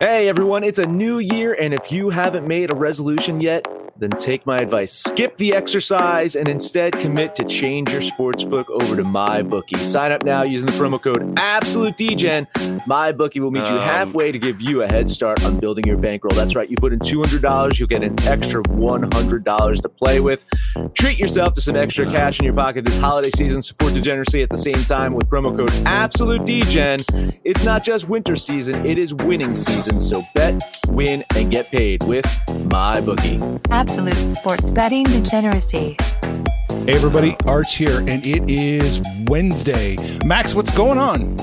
Hey everyone, it's a new year, and if you haven't made a resolution yet, then take my advice. Skip the exercise and instead commit to change your sportsbook over to MyBookie. Sign up now using the promo code AbsoluteDGen. MyBookie will meet you um, halfway to give you a head start on building your bankroll. That's right, you put in $200, you'll get an extra $100 to play with. Treat yourself to some extra cash in your pocket this holiday season. Support degeneracy at the same time with promo code AbsoluteDGen. It's not just winter season, it is winning season. So bet, win, and get paid with MyBookie. Absolute sports betting degeneracy. Hey everybody, Arch here, and it is Wednesday. Max, what's going on?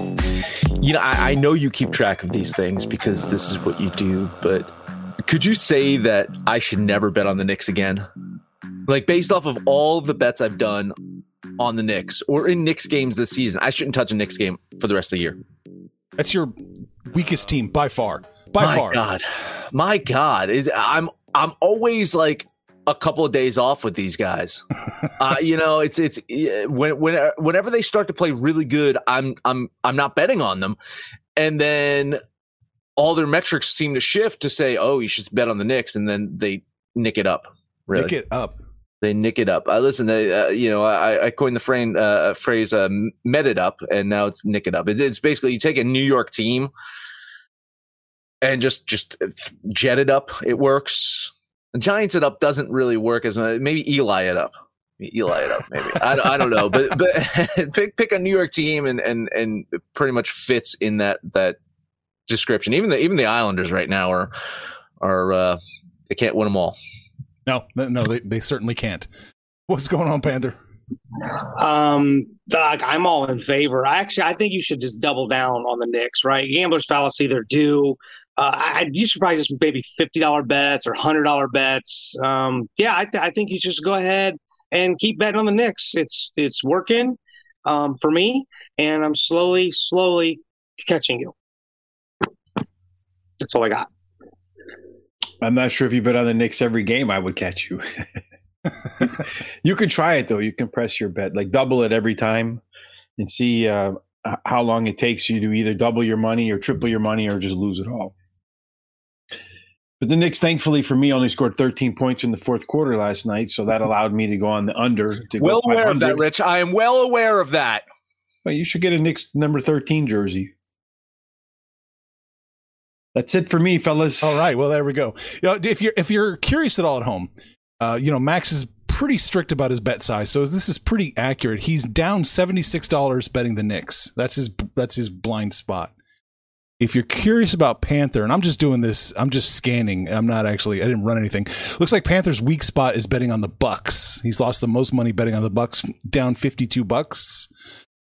You know, I, I know you keep track of these things because this is what you do, but could you say that I should never bet on the Knicks again? Like based off of all the bets I've done on the Knicks or in Knicks games this season, I shouldn't touch a Knicks game for the rest of the year. That's your weakest team by far. By My far. God, my God, is I'm I'm always like a couple of days off with these guys. uh, you know, it's it's when when whenever they start to play really good, I'm I'm I'm not betting on them, and then all their metrics seem to shift to say, oh, you should bet on the Knicks, and then they nick it up. Really, Pick it up. they nick it up. I listen. They, uh, you know, I, I coined the frame, uh, phrase uh, "met it up," and now it's nick it up. It, it's basically you take a New York team and just just jet it up. It works. Giants it up doesn't really work as much. Maybe Eli it up. Eli it up. Maybe I, don't- I don't know, but but pick pick a New York team and and and it pretty much fits in that that description. Even the even the Islanders right now are are uh, they can't win them all. No, no, no, they, they certainly can't. What's going on, Panther? Um, Doc, I'm all in favor. I actually, I think you should just double down on the Knicks, right? Gamblers fallacy, they're due. Uh, I, you should probably just maybe fifty dollar bets or hundred dollar bets. Um, yeah, I, th- I think you should just go ahead and keep betting on the Knicks. It's it's working um, for me, and I'm slowly, slowly catching you. That's all I got. I'm not sure if you bet on the Knicks every game, I would catch you. you can try it though. You can press your bet, like double it every time, and see uh, how long it takes you to either double your money or triple your money or just lose it all. But the Knicks, thankfully for me, only scored 13 points in the fourth quarter last night, so that allowed me to go on the under. To go Well aware of that, Rich. I am well aware of that. Well, you should get a Knicks number 13 jersey. That's it for me, fellas. All right, well there we go. You know, if you're if you're curious at all at home, uh, you know Max is pretty strict about his bet size, so this is pretty accurate. He's down seventy six dollars betting the Knicks. That's his that's his blind spot. If you're curious about Panther, and I'm just doing this, I'm just scanning. I'm not actually. I didn't run anything. Looks like Panther's weak spot is betting on the Bucks. He's lost the most money betting on the Bucks, down fifty two bucks.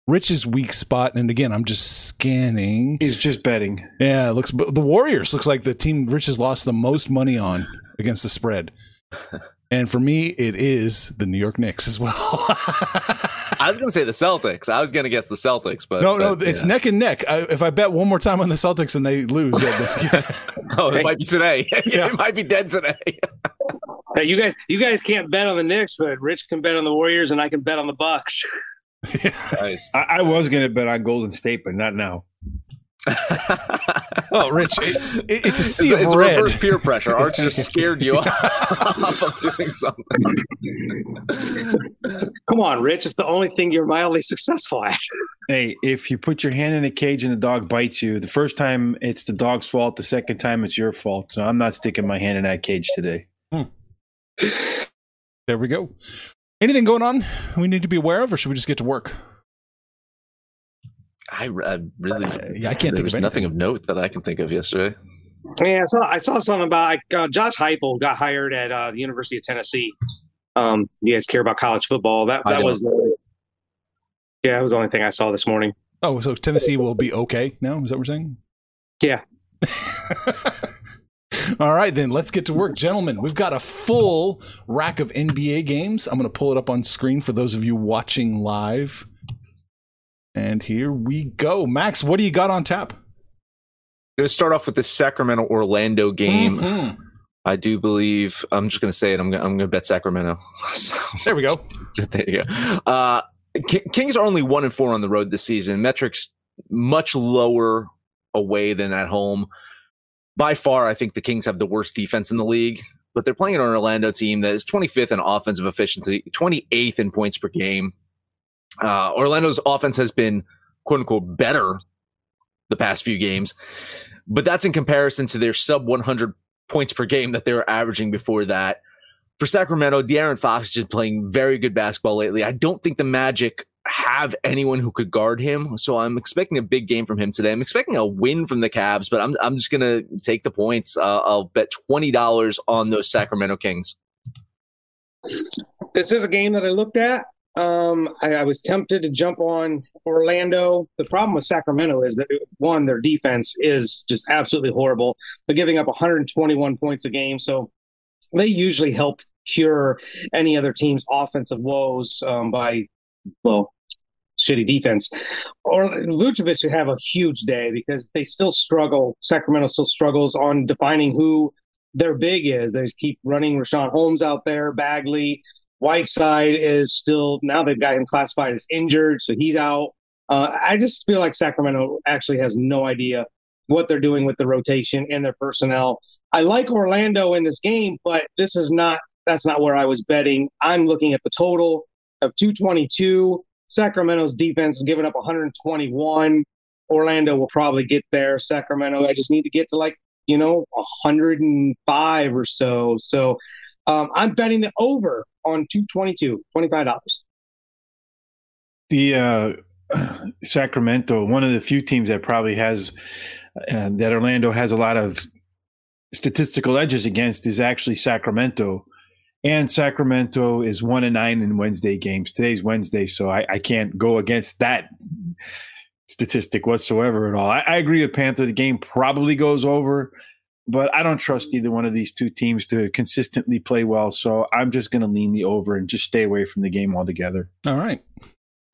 Rich's weak spot, and again, I'm just scanning. He's just betting. Yeah, it looks but the Warriors looks like the team Rich has lost the most money on against the spread. And for me, it is the New York Knicks as well. I was going to say the Celtics. I was going to guess the Celtics, but no, no, it's yeah. neck and neck. I, if I bet one more time on the Celtics and they lose, then- Oh, it might be today. Yeah. it might be dead today. Hey, you guys, you guys can't bet on the Knicks, but Rich can bet on the Warriors, and I can bet on the Bucks. nice. I, I was going to bet on Golden State, but not now. oh, Rich, it, it, it's a sea it's, of it's red. reverse peer pressure. Arch just scared you off of doing something. Come on, Rich. It's the only thing you're mildly successful at. Hey, if you put your hand in a cage and the dog bites you, the first time it's the dog's fault. The second time it's your fault. So I'm not sticking my hand in that cage today. Hmm. There we go. Anything going on we need to be aware of, or should we just get to work? I, I really, yeah, I can't think there was of nothing of note that I can think of yesterday. Yeah, I saw, I saw something about like, uh, Josh Heupel got hired at uh, the University of Tennessee. Um, you guys care about college football? That that was the, yeah, that was the only thing I saw this morning. Oh, so Tennessee will be okay now? Is that what we're saying? Yeah. All right, then let's get to work, gentlemen. We've got a full rack of NBA games. I'm going to pull it up on screen for those of you watching live. And here we go. Max, what do you got on tap? Going to start off with the Sacramento Orlando game. Mhm. I do believe I'm just going to say it. I'm going I'm to bet Sacramento. So- There we go. there you go. Uh, Kings are only one and four on the road this season. Metrics much lower away than at home. By far, I think the Kings have the worst defense in the league, but they're playing an Orlando team that is 25th in offensive efficiency, 28th in points per game. Uh, Orlando's offense has been quote unquote better the past few games, but that's in comparison to their sub 100 points per game that they were averaging before that for Sacramento, De'Aaron Fox is just playing very good basketball lately. I don't think the Magic have anyone who could guard him, so I'm expecting a big game from him today. I'm expecting a win from the Cavs, but I'm I'm just gonna take the points. Uh, I'll bet twenty dollars on those Sacramento Kings. This is a game that I looked at. Um, I, I was tempted to jump on Orlando. The problem with Sacramento is that one, their defense is just absolutely horrible. They're giving up 121 points a game, so they usually help cure any other team's offensive woes um, by well shitty defense. Or Vucevic should have a huge day because they still struggle. Sacramento still struggles on defining who their big is. They keep running Richaun Holmes out there, Bagley. Whiteside is still now they've got him classified as injured, so he's out. Uh, I just feel like Sacramento actually has no idea what they're doing with the rotation and their personnel. I like Orlando in this game, but this is not that's not where I was betting. I'm looking at the total of 222. Sacramento's defense is giving up 121. Orlando will probably get there. Sacramento, I just need to get to like, you know, 105 or so. So um, I'm betting the over on 222, $25. The uh, Sacramento, one of the few teams that probably has uh, that Orlando has a lot of statistical edges against is actually Sacramento. And Sacramento is one and nine in Wednesday games. Today's Wednesday, so I, I can't go against that statistic whatsoever at all. I, I agree with Panther. The game probably goes over, but I don't trust either one of these two teams to consistently play well. So I'm just going to lean the over and just stay away from the game altogether. All right.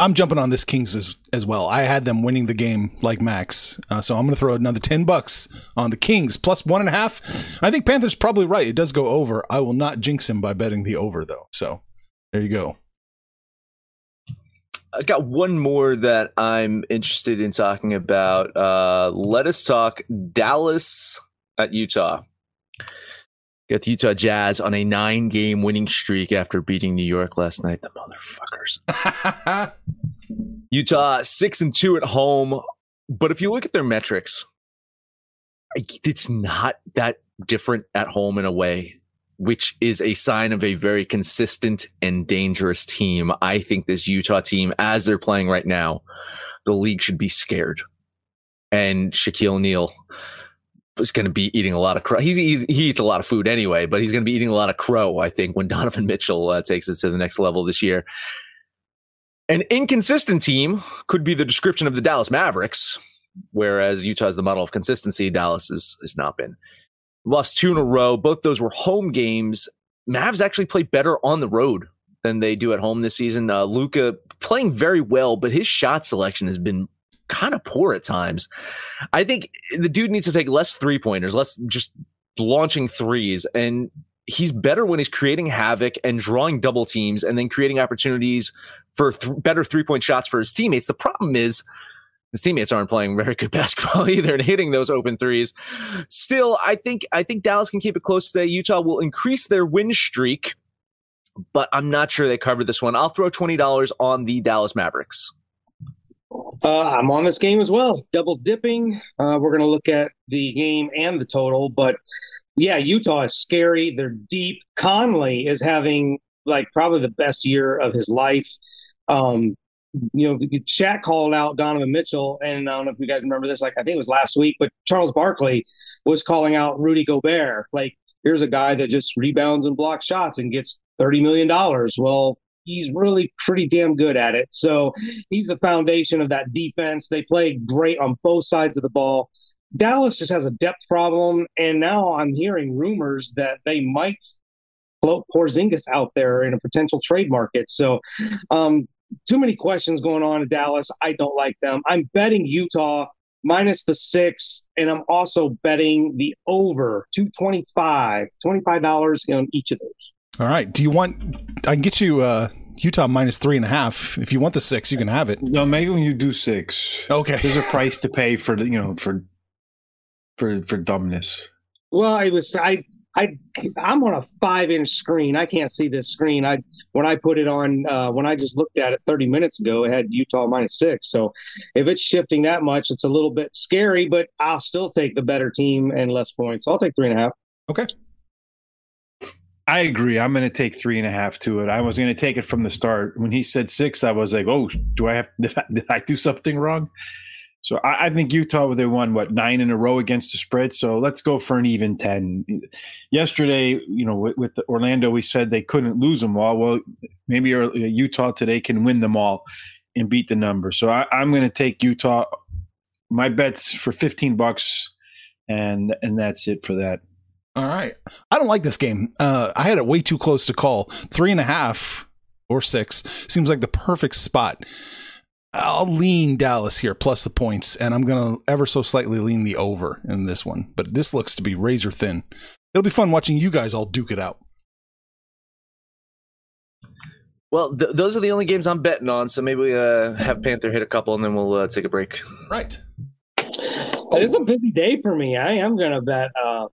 I'm jumping on this Kings as, as well. I had them winning the game like Max. Uh, so I'm going to throw another 10 bucks on the Kings plus one and a half. I think Panther's probably right. It does go over. I will not jinx him by betting the over, though. So there you go. I got one more that I'm interested in talking about. Uh, let us talk Dallas at Utah. Got the Utah Jazz on a nine game winning streak after beating New York last night. The motherfuckers. Utah six and two at home. But if you look at their metrics, it's not that different at home in a way, which is a sign of a very consistent and dangerous team. I think this Utah team, as they're playing right now, the league should be scared. And Shaquille O'Neal is going to be eating a lot of crow. He's, he's, he eats a lot of food anyway, but he's going to be eating a lot of crow, I think, when Donovan Mitchell uh, takes it to the next level this year. An inconsistent team could be the description of the Dallas Mavericks, whereas Utah is the model of consistency. Dallas has not been. Lost two in a row. Both those were home games. Mavs actually play better on the road than they do at home this season. Uh, Luka playing very well, but his shot selection has been kind of poor at times. I think the dude needs to take less three pointers, less just launching threes. And he's better when he's creating havoc and drawing double teams and then creating opportunities for th- better three point shots for his teammates. The problem is his teammates aren't playing very good basketball either and hitting those open threes. Still, I think I think Dallas can keep it close today. Utah will increase their win streak, but I'm not sure they cover this one. I'll throw twenty dollars on the Dallas Mavericks. Uh, I'm on this game as well, double dipping. Uh, we're going to look at the game and the total, but yeah, Utah is scary. They're deep. Conley is having like probably the best year of his life. Um, you know, Shaq called out Donovan Mitchell, and I don't know if you guys remember this. Like, I think it was last week, but Charles Barkley was calling out Rudy Gobert. Like, here's a guy that just rebounds and blocks shots and gets thirty million dollars. Well, he's really pretty damn good at it. So he's the foundation of that defense. They play great on both sides of the ball. Dallas just has a depth problem, and now I'm hearing rumors that they might float Porzingis out there in a potential trade market. So, um, too many questions going on in Dallas. I don't like them. I'm betting Utah minus the six, and I'm also betting the over 225, $25 on each of those. All right. Do you want? I can get you uh, Utah minus three and a half. If you want the six, you can have it. No, maybe when you do six. Okay. There's a price to pay for the you know for for for dumbness. Well, I was I I I'm on a five inch screen. I can't see this screen. I when I put it on uh, when I just looked at it 30 minutes ago, it had Utah minus six. So if it's shifting that much, it's a little bit scary. But I'll still take the better team and less points. I'll take three and a half. Okay. I agree. I'm going to take three and a half to it. I was going to take it from the start. When he said six, I was like, "Oh, do I have? Did I, did I do something wrong?" So I, I, think Utah they won what nine in a row against the spread. So let's go for an even ten. Yesterday, you know, with, with Orlando, we said they couldn't lose them all. Well, maybe Utah today can win them all and beat the number. So I, I'm going to take Utah. My bets for fifteen bucks, and and that's it for that. All right. I don't like this game. Uh, I had it way too close to call. Three and a half or six seems like the perfect spot. I'll lean Dallas here plus the points, and I'm going to ever so slightly lean the over in this one. But this looks to be razor thin. It'll be fun watching you guys all duke it out. Well, th- those are the only games I'm betting on. So maybe we uh, have Panther hit a couple, and then we'll uh, take a break. Right. It's a busy day for me. I am going to bet uh,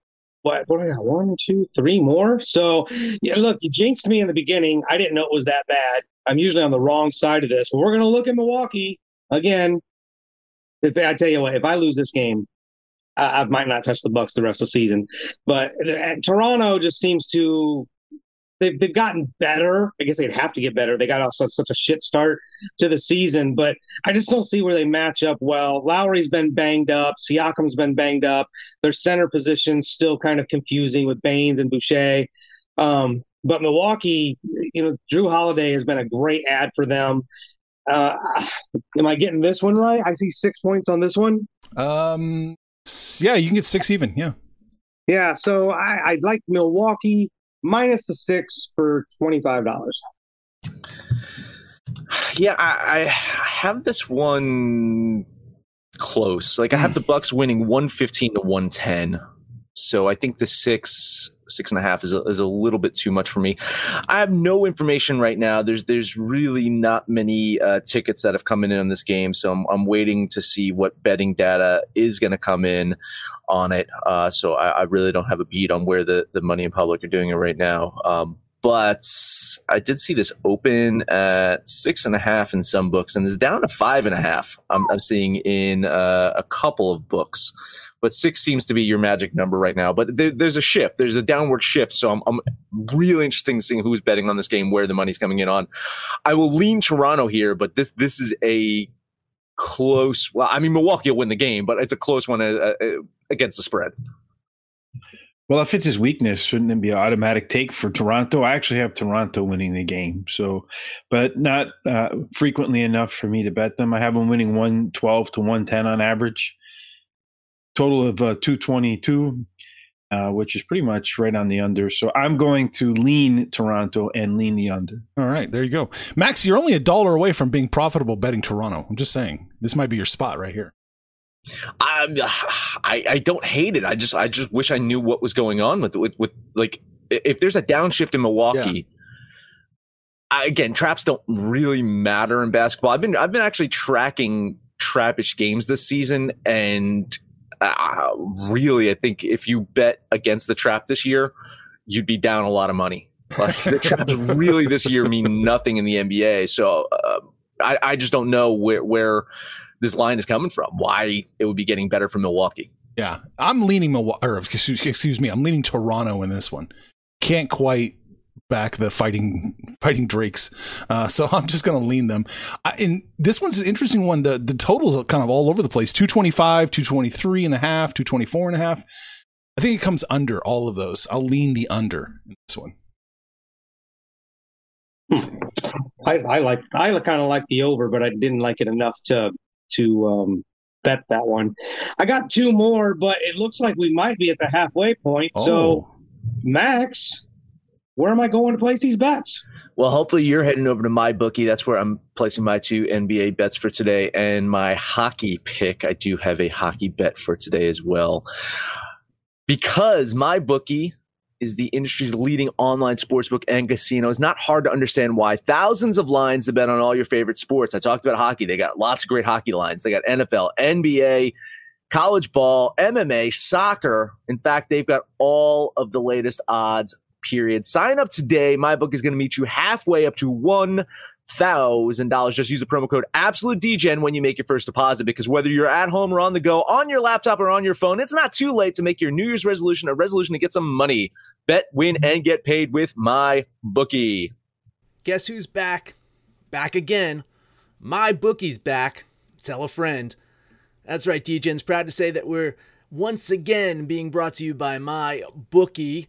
what what I got? One, two, three more. So yeah, look, you jinxed me in the beginning. I didn't know it was that bad. I'm usually on the wrong side of this, but we're gonna look at Milwaukee again. If I tell you what, if I lose this game, I, I might not touch the Bucks the rest of the season. But uh, Toronto just seems to they've they've gotten better. I guess they'd have to get better. They got off such, such a shit start to the season, but I just don't see where they match up well. Lowry's been banged up. Siakam's been banged up. Their center position's still kind of confusing with Baynes and Boucher. Um, but Milwaukee, you know, Jrue Holiday has been a great add for them. Uh, am I getting this one right? I see six points on this one. Um, yeah, you can get six even. Yeah. Yeah. So I, I like Milwaukee minus the six for $25. Yeah, I, I have this one close. Like I have hmm. the Bucks winning 115 to 110. So I think the six six and a half is a, is a little bit too much for me. I have no information right now. There's there's really not many uh, tickets that have come in on this game, so I'm, I'm waiting to see what betting data is going to come in on it. Uh, so I, I, really don't have a beat on where the the money in public are doing it right now. Um, but I did see this open at six and a half in some books, and it's down to five and a half. I'm, I'm seeing in uh, a couple of books but six seems to be your magic number right now. But there, there's a shift, there's a downward shift. So I'm, I'm really interested in seeing who's betting on this game, where the money's coming in on. I will lean Toronto here, but this this is a close. Well, I mean Milwaukee will win the game, but it's a close one uh, uh, against the spread. Well, if it's his weakness, shouldn't it be an automatic take for Toronto? I actually have Toronto winning the game, so, but not uh, frequently enough for me to bet them. I have them winning one twelve to one ten on average total of uh, 222, uh, which is pretty much right on the under. So I'm going to lean Toronto and lean the under. All right, there you go. Max, you're only a dollar away from being profitable betting Toronto. I'm just saying, this might be your spot right here. Um, I, I don't hate it. I just I just wish I knew what was going on with with, with like if there's a downshift in Milwaukee. Yeah. I, again, traps don't really matter in basketball. I've been I've been actually tracking trappish games this season, and uh, really, I think if you bet against the trap this year, you'd be down a lot of money. Like the traps really this year mean nothing in the NBA. So uh, I, I just don't know where where this line is coming from. Why it would be getting better for Milwaukee. Yeah, I'm leaning Milwaukee. Or excuse, excuse me, I'm leaning Toronto in this one. Can't quite back the fighting fighting Drakes, uh, so I'm just going to lean them. I, and this one's an interesting one. The the totals are kind of all over the place: 225, 223 and a half, 224 and a half. I think it comes under all of those. I'll lean the under in this one. I, I like I kind of like the over, but I didn't like it enough to to um, bet that one. I got two more, but it looks like we might be at the halfway point. Oh. So, Max, where am I going to place these bets? Well, hopefully you're heading over to my bookie. That's where I'm placing my two NBA bets for today and my hockey pick. I do have a hockey bet for today as well. Because my bookie is the industry's leading online sportsbook and casino. It's not hard to understand why. Thousands of lines to bet on all your favorite sports. I talked about hockey. They got lots of great hockey lines. They got NFL, NBA, college ball, MMA, soccer. In fact, they've got all of the latest odds, period. Sign up today. My book is going to meet you halfway up to one thousand dollars. Just use the promo code Absolute DGen when you make your first deposit. Because whether you're at home or on the go, on your laptop or on your phone, it's not too late to make your New Year's resolution a resolution to get some money. Bet, win, and get paid with my bookie. Guess who's back? Back again. My bookie's back. Tell a friend. That's right, DGen's proud to say that we're once again being brought to you by my bookie.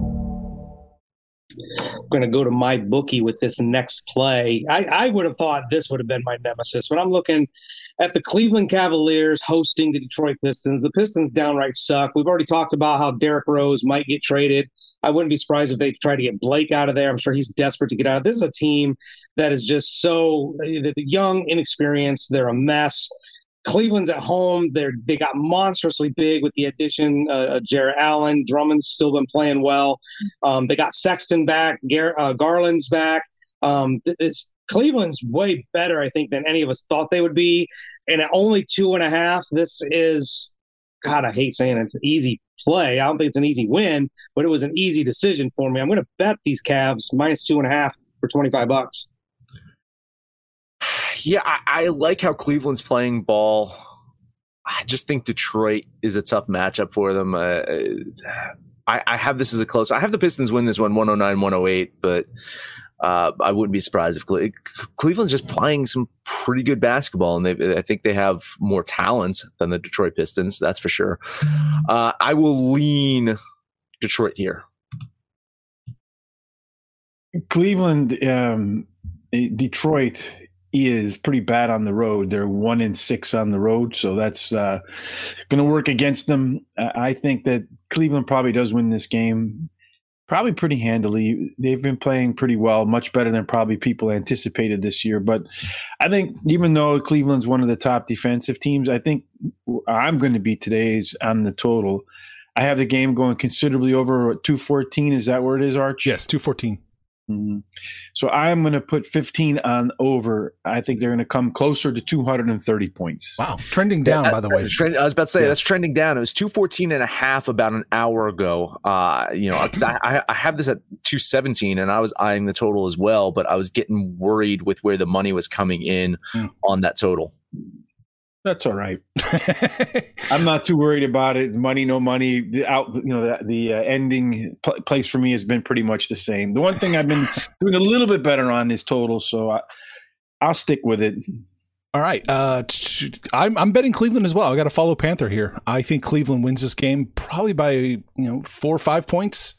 Going to go to my bookie with this next play. I, I would have thought this would have been my nemesis. When I'm looking at the Cleveland Cavaliers hosting the Detroit Pistons, the Pistons downright suck. We've already talked about how Derrick Rose might get traded. I wouldn't be surprised if they try to get Blake out of there. I'm sure he's desperate to get out. Of this is a team that is just so eh, young, inexperienced. They're a mess. Cleveland's at home. They're they got monstrously big with the addition uh, of Jarrett Allen. Drummond's still been playing well. Um, they got Sexton back. Gar- uh, Garland's back. Um, it's Cleveland's way better, I think, than any of us thought they would be. And at only two and a half, this is God. I hate saying it's an easy play. I don't think it's an easy win, but it was an easy decision for me. I'm going to bet these Cavs minus two and a half for 25 bucks. Yeah, I, I like how Cleveland's playing ball. I just think Detroit is a tough matchup for them. Uh, I, I, have this as a close. I have the Pistons win this one 109 108, but uh, I wouldn't be surprised if Cle- Cleveland's just playing some pretty good basketball, and I think they have more talent than the Detroit Pistons. That's for sure. Uh, I will lean Detroit here. Cleveland, um, Detroit is pretty bad on the road. They're one in six on the road, so that's uh, going to work against them. I think that Cleveland probably does win this game. probably pretty handily. They've been playing pretty well, much better than probably people anticipated this year. But I think even though Cleveland's one of the top defensive teams, I think I'm going to be today's on the total. I have the game going considerably over 214. Is that where it is, Arch? Yes, 214. Mm-hmm. So I'm going to put 15 on over. I think they're going to come closer to 230 points. Wow. Trending down, Yeah, by the way. Trend, I was about to say Yeah. that's trending down. It was 214 and a half about an hour ago. Uh, you know, 'cause I, I, I have this at 217 and I was eyeing the total as well, but I was getting worried with where the money was coming in Hmm. on that total. That's all right. I'm not too worried about it. Money, no money. The out, you know, the, the uh, ending pl- place for me has been pretty much the same. The one thing I've been doing a little bit better on is total, so I, I'll stick with it. All right. Uh, I'm, I'm betting Cleveland as well. I got to follow Panther here. I think Cleveland wins this game probably by, you know, four or five points.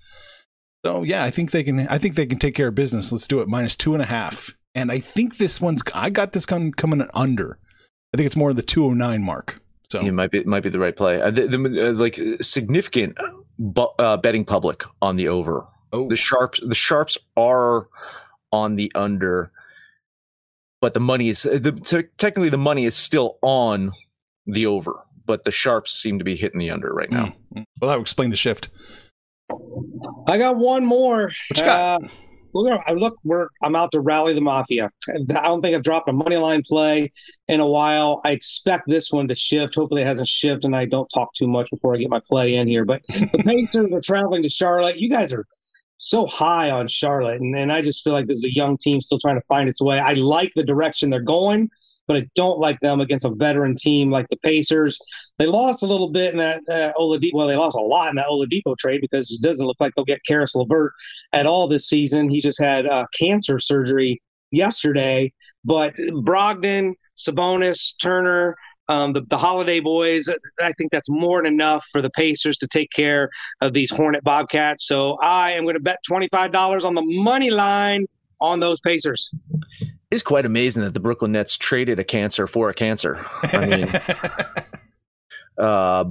So yeah, I think they can, I think they can take care of business. Let's do it. Minus two and a half. And I think this one's, I got this coming, coming under. I think it's more in the 209 mark. So It might be it might be the right play. Uh, the, the, uh, like significant bu- uh, betting public on the over. Oh. The sharps the sharps are on the under, but the money is the, te- technically the money is still on the over, but the sharps seem to be hitting the under right now. Mm. well, that would explain the shift. I got one more. What you got? Look, I look, we're I'm out to rally the mafia. I don't think I've dropped a money line play in a while. I expect this one to shift. Hopefully, it hasn't shifted, and I don't talk too much before I get my play in here. But the Pacers are traveling to Charlotte. You guys are so high on Charlotte, and, and I just feel like this is a young team still trying to find its way. I like the direction they're going. But I don't like them against a veteran team like the Pacers. They lost a little bit in that uh, Oladipo. Well, they lost a lot in that Oladipo trade because it doesn't look like they'll get Caris LeVert at all this season. He just had uh, cancer surgery yesterday. But Brogdon, Sabonis, Turner, um, the, the Holiday Boys, I think that's more than enough for the Pacers to take care of these Hornet Bobcats. So I am going to bet $25 on the money line on those Pacers. It's quite amazing that the Brooklyn Nets traded a cancer for a cancer. I mean, uh,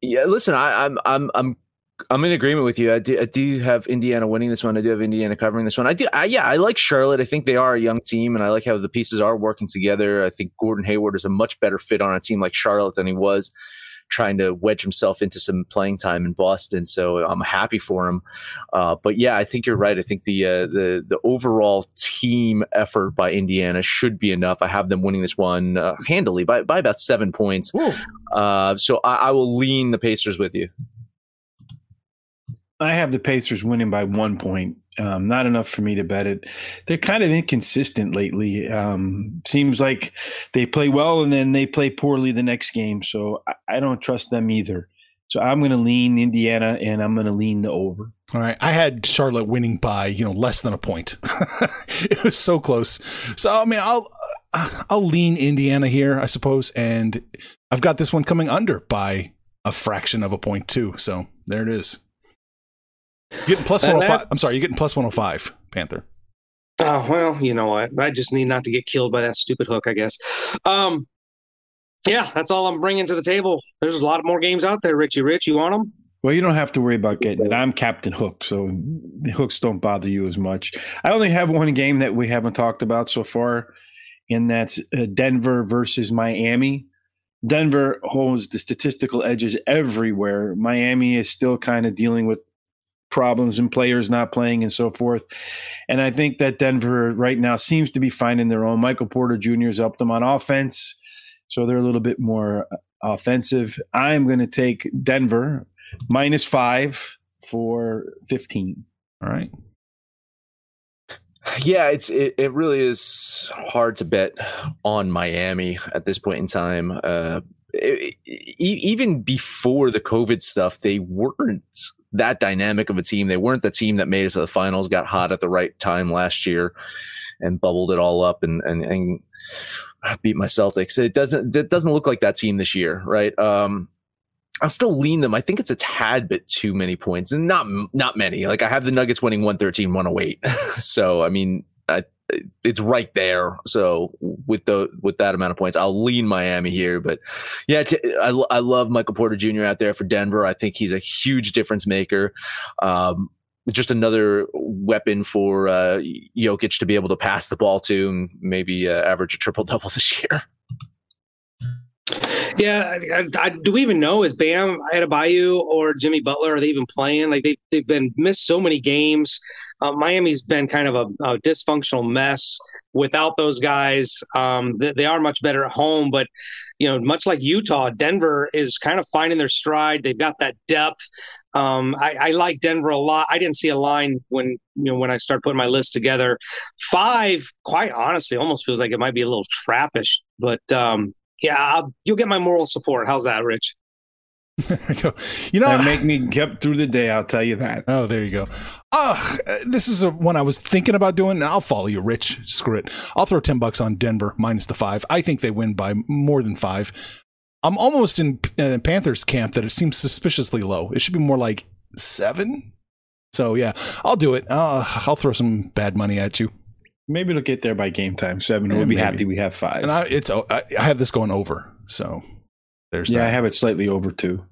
yeah. Listen, I, I'm I'm I'm I'm in agreement with you. I do, I do have Indiana winning this one. I do have Indiana covering this one. I do. I, yeah, I like Charlotte. I think they are a young team, and I like how the pieces are working together. I think Gordon Hayward is a much better fit on a team like Charlotte than he was trying to wedge himself into some playing time in Boston. So I'm happy for him. Uh, but yeah, I think you're right. I think the uh, the the overall team effort by Indiana should be enough. I have them winning this one uh, handily by by about seven points. Uh, so I, I will lean the Pacers with you. I have the Pacers winning by one point. Um, not enough for me to bet it. They're kind of inconsistent lately. Um, seems like they play well and then they play poorly the next game. So I, I don't trust them either. So I'm going to lean Indiana and I'm going to lean the over. All right. I had Charlotte winning by, you know, less than a point. it was so close. So, I mean, I'll, I'll lean Indiana here, I suppose. And I've got this one coming under by a fraction of a point, too. So there it is. You're getting plus 105. I'm sorry, you're getting plus 105, Panther. Oh well, you know what? I just need not to get killed by that stupid hook, I guess. Um, yeah, that's all I'm bringing to the table. There's a lot more games out there, Richie. Rich, you want them? Well, you don't have to worry about getting it. I'm Captain Hook, so the hooks don't bother you as much. I only have one game that we haven't talked about so far, and that's uh, Denver versus Miami. Denver holds the statistical edges everywhere. Miami is still kind of dealing with problems and players not playing and so forth. And I think that Denver right now seems to be finding their own. Michael Porter Jr. has helped them on offense, so they're a little bit more uh, offensive. I'm going to take Denver minus five for 15. All right. Yeah, it's it, it really is hard to bet on Miami at this point in time. Uh, even before the COVID stuff, they weren't that dynamic of a team. They weren't the team that made it to the finals, got hot at the right time last year, and bubbled it all up and and, and beat my Celtics. It doesn't it doesn't look like that team this year, right? Um, I'll still lean them. I think it's a tad bit too many points, and not not many. Like I have the Nuggets winning 113, 108. so I mean, I, it's right there. So with the with that amount of points, I'll lean Miami here. But yeah, I, I love Michael Porter Jr. out there for Denver. I think he's a huge difference maker. Um, just another weapon for uh, Jokic to be able to pass the ball to and maybe uh, average a triple double this year. Yeah, I, I, do we even know is Bam Adebayo or Jimmy Butler are they even playing? Like they they've been missed so many games. Uh, Miami's been kind of a, a, dysfunctional mess without those guys. Um, they, they, are much better at home, but you know, much like Utah, Denver is kind of finding their stride. They've got that depth. Um, I, I, like Denver a lot. I didn't see a line when you know when I started putting my list together. Five, quite honestly, almost feels like it might be a little trappish, but um, yeah, I'll, you'll get my moral support. How's that, Rich? there you go. You know, that make me get through the day. I'll tell you that. Oh, there you go. Uh, this is a one I was thinking about doing, and I'll follow you, Rich. Screw it. I'll throw ten bucks on Denver minus the five. I think they win by more than five. I'm almost in uh, Panthers camp that it seems suspiciously low. It should be more like seven. So yeah, I'll do it. Uh, I'll throw some bad money at you. Maybe it'll get there by game time seven. We'll be maybe. happy we have five. And I, it's I, I have this going over. So there's yeah, that. I have it slightly over too.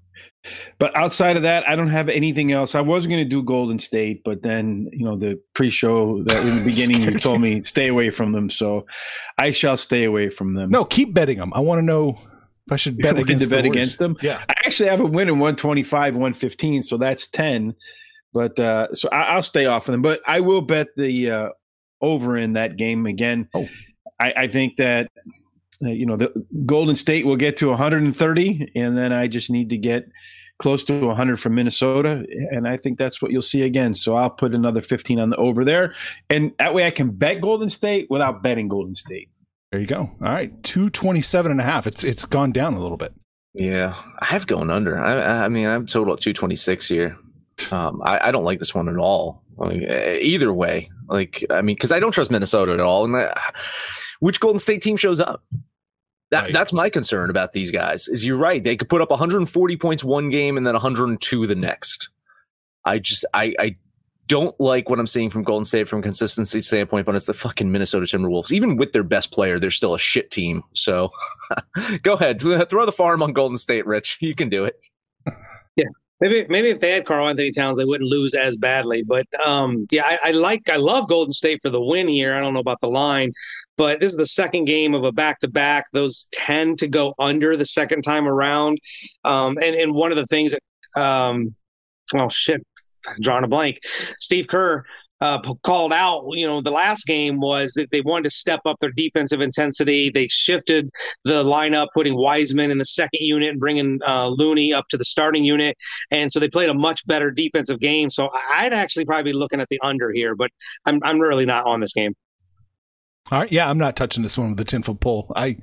But outside of that, I don't have anything else. I was going to do Golden State, but then you know the pre-show that in the beginning you told me stay away from them, so I shall stay away from them. No, keep betting them. I want to know if I should bet against, bet against them. Yeah, I actually have a win in 125, 115, so that's 10. But uh, so I, will stay off of them. But I will bet the uh, over in that game again. Oh. I, I think that uh, you know, the Golden State will get to 130, and then I just need to get close to 100 from Minnesota, and I think that's what you'll see again. So I'll put another 15 on the over there, and that way I can bet Golden State without betting Golden State. There you go. All right, 227 and a half. It's it's gone down a little bit. Yeah, I have gone under. I, I mean, I'm total at 226 here. Um, I, I, don't like this one at all. Like, either way, like I mean, because I don't trust Minnesota at all, and I, which Golden State team shows up? That, right. That's my concern about these guys. Is you're right. They could put up 140 points one game and then 102 the next. I just I I don't like what I'm seeing from Golden State from consistency standpoint, but it's the fucking Minnesota Timberwolves. Even with their best player, they're still a shit team. So go ahead, throw the farm on Golden State, Rich. You can do it. Maybe maybe if they had Karl-Anthony Towns, they wouldn't lose as badly. But um, yeah, I, I, like I love Golden State for the win here. I don't know about the line, but this is the second game of a back to back. Those tend to go under the second time around. Um, and and one of the things that um, oh shit, drawing a blank. Steve Kerr uh, called out, you know, the last game was that they wanted to step up their defensive intensity. They shifted the lineup, putting Wiseman in the second unit and bringing uh, Looney up to the starting unit. And so they played a much better defensive game. So I'd actually probably be looking at the under here, but I'm, I'm really not on this game. All right. Yeah, I'm not touching this one with the 10 foot pole. I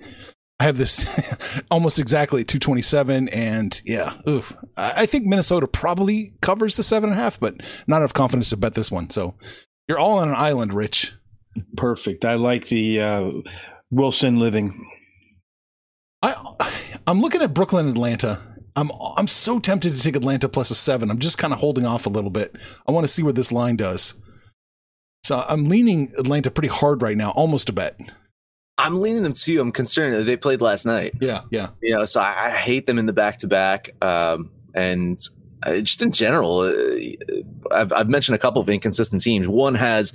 I have this almost exactly 227, and yeah, oof. I think Minnesota probably covers the seven and a half, but not enough confidence to bet this one. So you're all on an island, Rich. Perfect. I like the uh, Wilson living. I I'm looking at Brooklyn, Atlanta. I'm I'm so tempted to take Atlanta plus a seven. I'm just kind of holding off a little bit. I want to see where this line does. So I'm leaning Atlanta pretty hard right now, almost a bet. I'm leaning them too. I'm concerned that they played last night. Yeah, yeah. You know, so I, I hate them in the back to back. And uh, just in general, uh, I've, I've mentioned a couple of inconsistent teams. One has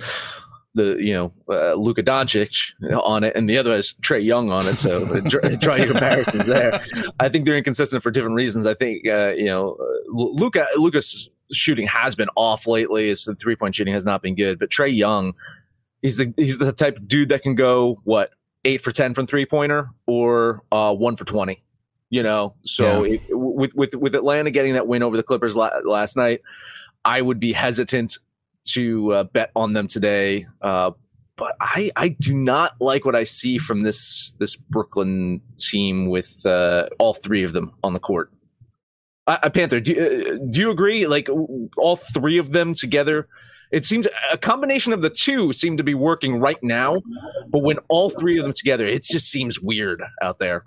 the you know uh, Luka Doncic on it, and the other has Trae Young on it. So draw your comparisons there. I think they're inconsistent for different reasons. I think uh, you know uh, Luka Luka's shooting has been off lately. His three point shooting has not been good, but Trae Young. He's the he's the type of dude that can go what eight for 10 from three pointer or uh, one for 20 you know? So yeah. it, with with with atlanta getting that win over the clippers la- last night i would be hesitant to uh, bet on them today uh, but i i do not like what i see from this this brooklyn team with uh, all three of them on the court. I, panther do, uh, do you agree? Like all three of them together it seems a combination of the two seem to be working right now, but when all three of them together, it just seems weird out there.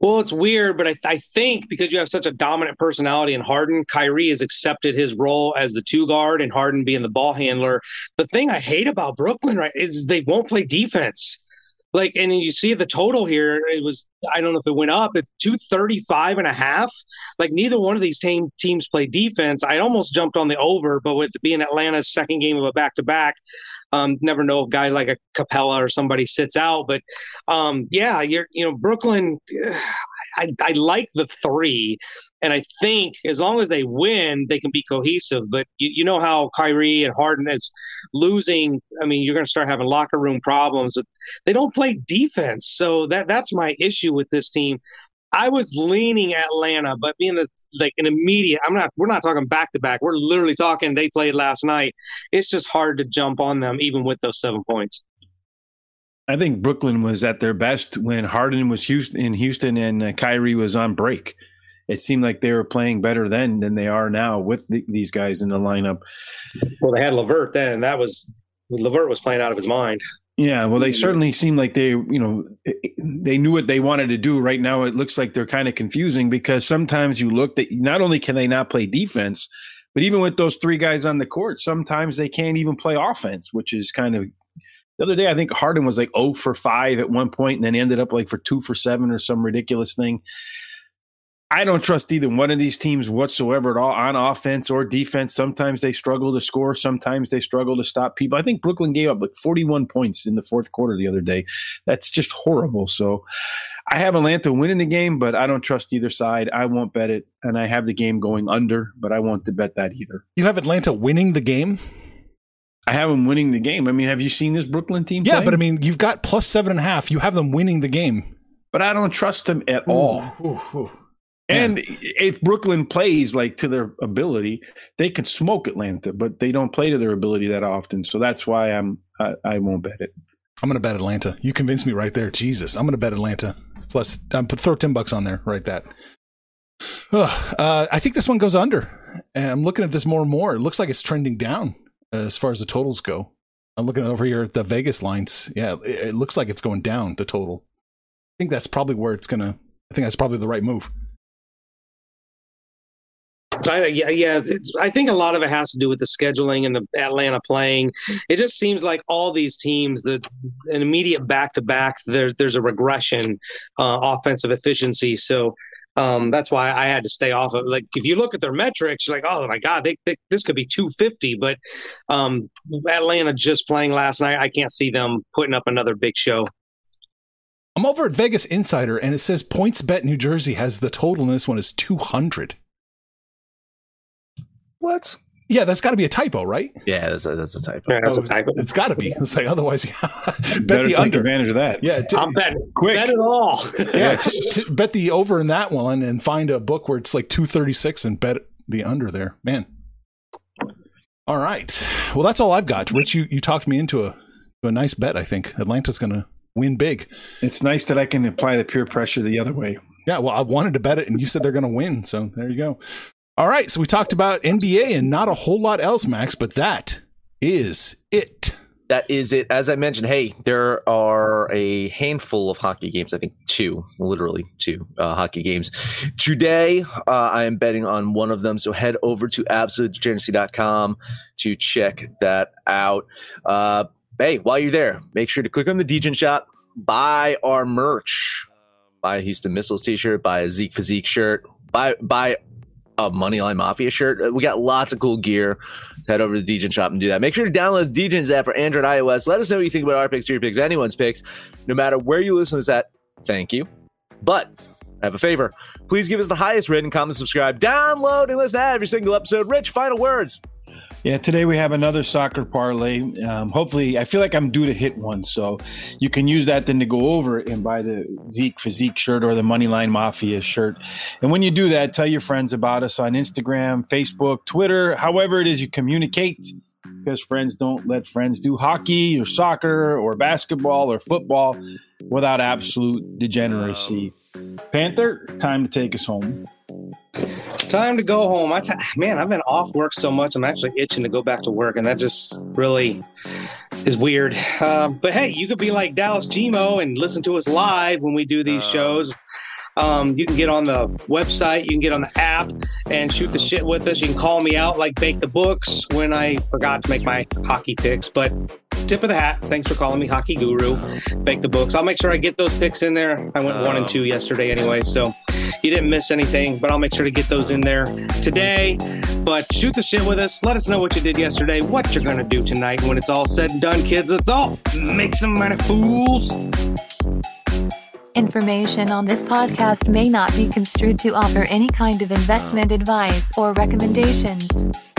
Well, it's weird, but I, I, think because you have such a dominant personality in Harden, Kyrie has accepted his role as the two guard and Harden being the ball handler. The thing I hate about Brooklyn, right, is they won't play defense. Like, and you see the total here, it was, I don't know if it went up, it's 235 and a half. Like, neither one of these team, teams play defense. I almost jumped on the over, but with being Atlanta's second game of a back to back, um, never know if guy like a Capela or somebody sits out, but um, yeah, you're you know Brooklyn. I, I like the three, and I think as long as they win, they can be cohesive. But you, you know how Kyrie and Harden is losing. I mean, you're going to start having locker room problems. They don't play defense, so that that's my issue with this team. I was leaning Atlanta, but being the like an immediate, I'm not. We're not talking back to back. We're literally talking. They played last night. It's just hard to jump on them, even with those seven points. I think Brooklyn was at their best when Harden was Houston in Houston and uh, Kyrie was on break. It seemed like they were playing better then than they are now with the, these guys in the lineup. Well, they had LeVert then. That was LeVert was playing out of his mind. Yeah, well, they certainly seem like they, you know, they knew what they wanted to do. Right now, it looks like they're kind of confusing because sometimes you look that not only can they not play defense, but even with those three guys on the court, sometimes they can't even play offense, which is kind of. The other day, I think Harden was like 0 for 5 at one point and then ended up like for 2 for 7 or some ridiculous thing. I don't trust either one of these teams whatsoever at all on offense or defense. Sometimes they struggle to score. Sometimes they struggle to stop people. I think Brooklyn gave up like 41 points in the fourth quarter the other day. That's just horrible. So I have Atlanta winning the game, but I don't trust either side. I won't bet it. And I have the game going under, but I won't bet that either. You have Atlanta winning the game? I have them winning the game. I mean, have you seen this Brooklyn team? Yeah, play? but I mean, you've got plus seven and a half. You have them winning the game. But I don't trust them at all. Ooh, ooh. And if Brooklyn plays like to their ability, they can smoke Atlanta, but they don't play to their ability that often. So that's why I'm I, I won't bet it. I'm going to bet Atlanta. You convinced me right there. Jesus, I'm going to bet Atlanta. Plus, um, put throw ten bucks on there. Right that. Uh, I think this one goes under. And I'm looking at this more and more. It looks like it's trending down as far as the totals go. I'm looking over here at the Vegas lines. Yeah, it, it looks like it's going down the total. I think that's probably where it's going to. I think that's probably the right move. I, yeah, yeah. I think a lot of it has to do with the scheduling and the Atlanta playing. It just seems like all these teams, that an immediate back to back, there's there's a regression, uh, offensive efficiency. So um, that's why I had to stay off of. Like, if you look at their metrics, you're like, oh my god, they, they, this could be 250. But um, Atlanta just playing last night, I can't see them putting up another big show. I'm over at Vegas Insider, and it says PointsBet New Jersey has the total in this one is 200. What? Yeah, that's got to be a typo, right? Yeah, that's a, that's a typo. Yeah, that's Oh, a typo. It's got to be. It's like otherwise, yeah. bet Better the take under. advantage of that. Yeah, t- I'm betting Quick. Bet it all. yeah. t- t- bet the over in that one, and find a book where it's like two thirty six, and bet the under there. Man. All right. Well, that's all I've got. Rich, you, you talked me into a a nice bet. I think Atlanta's going to win big. It's nice that I can apply the peer pressure the other way. Yeah. Well, I wanted to bet it, and you said they're going to win. So there you go. All right. So we talked about NBA and not a whole lot else, Max, but that is it. That is it. As I mentioned, hey, there are a handful of hockey games. I think two, literally two uh, hockey games. Today, uh, I am betting on one of them. So head over to absolutedegeneracy.com to check that out. Uh, hey, while you're there, make sure to click on the Degen shop, buy our merch, buy a Houston Missiles t-shirt, buy a Zeke Physique shirt, buy buy a Moneyline Mafia shirt. Uh, We got lots of cool gear. Head over to the Degen shop and do that. Make sure to download the Degen's app for Android, iOS. Let us know what you think about our picks, your picks, anyone's picks. No matter where you listen to this at, thank you. But I have a favor. Please give us the highest rating, comment, subscribe, download, and listen to every single episode. Rich, final words. Yeah, today we have another soccer parlay. Um, hopefully, I feel like I'm due to hit one, so you can use that then to go over and buy the Zeke Physique shirt or the Moneyline Mafia shirt. And when you do that, tell your friends about us on Instagram, Facebook, Twitter, however it is you communicate, because friends don't let friends do hockey or soccer or basketball or football without absolute degeneracy. Panther, time to take us home. Time to go home. I t- man, I've been off work so much. I'm actually itching to go back to work, and that just really is weird. Um, but hey, you could be like Dallas Gmo and listen to us live when we do these shows. Um, you can get on the website, you can get on the app and shoot the shit with us. You can call me out like Bake the Books when I forgot to make my hockey picks. But tip of the hat. Thanks for calling me hockey guru. Bake the books. I'll make sure I get those picks in there. I went one and oh. two yesterday anyway, so you didn't miss anything. But I'll make sure to get those in there today. But shoot the shit with us. Let us know what you did yesterday, what you're gonna do tonight. When it's all said and done, kids, let's all make some money, fools. Information on this podcast may not be construed to offer any kind of investment advice or recommendations.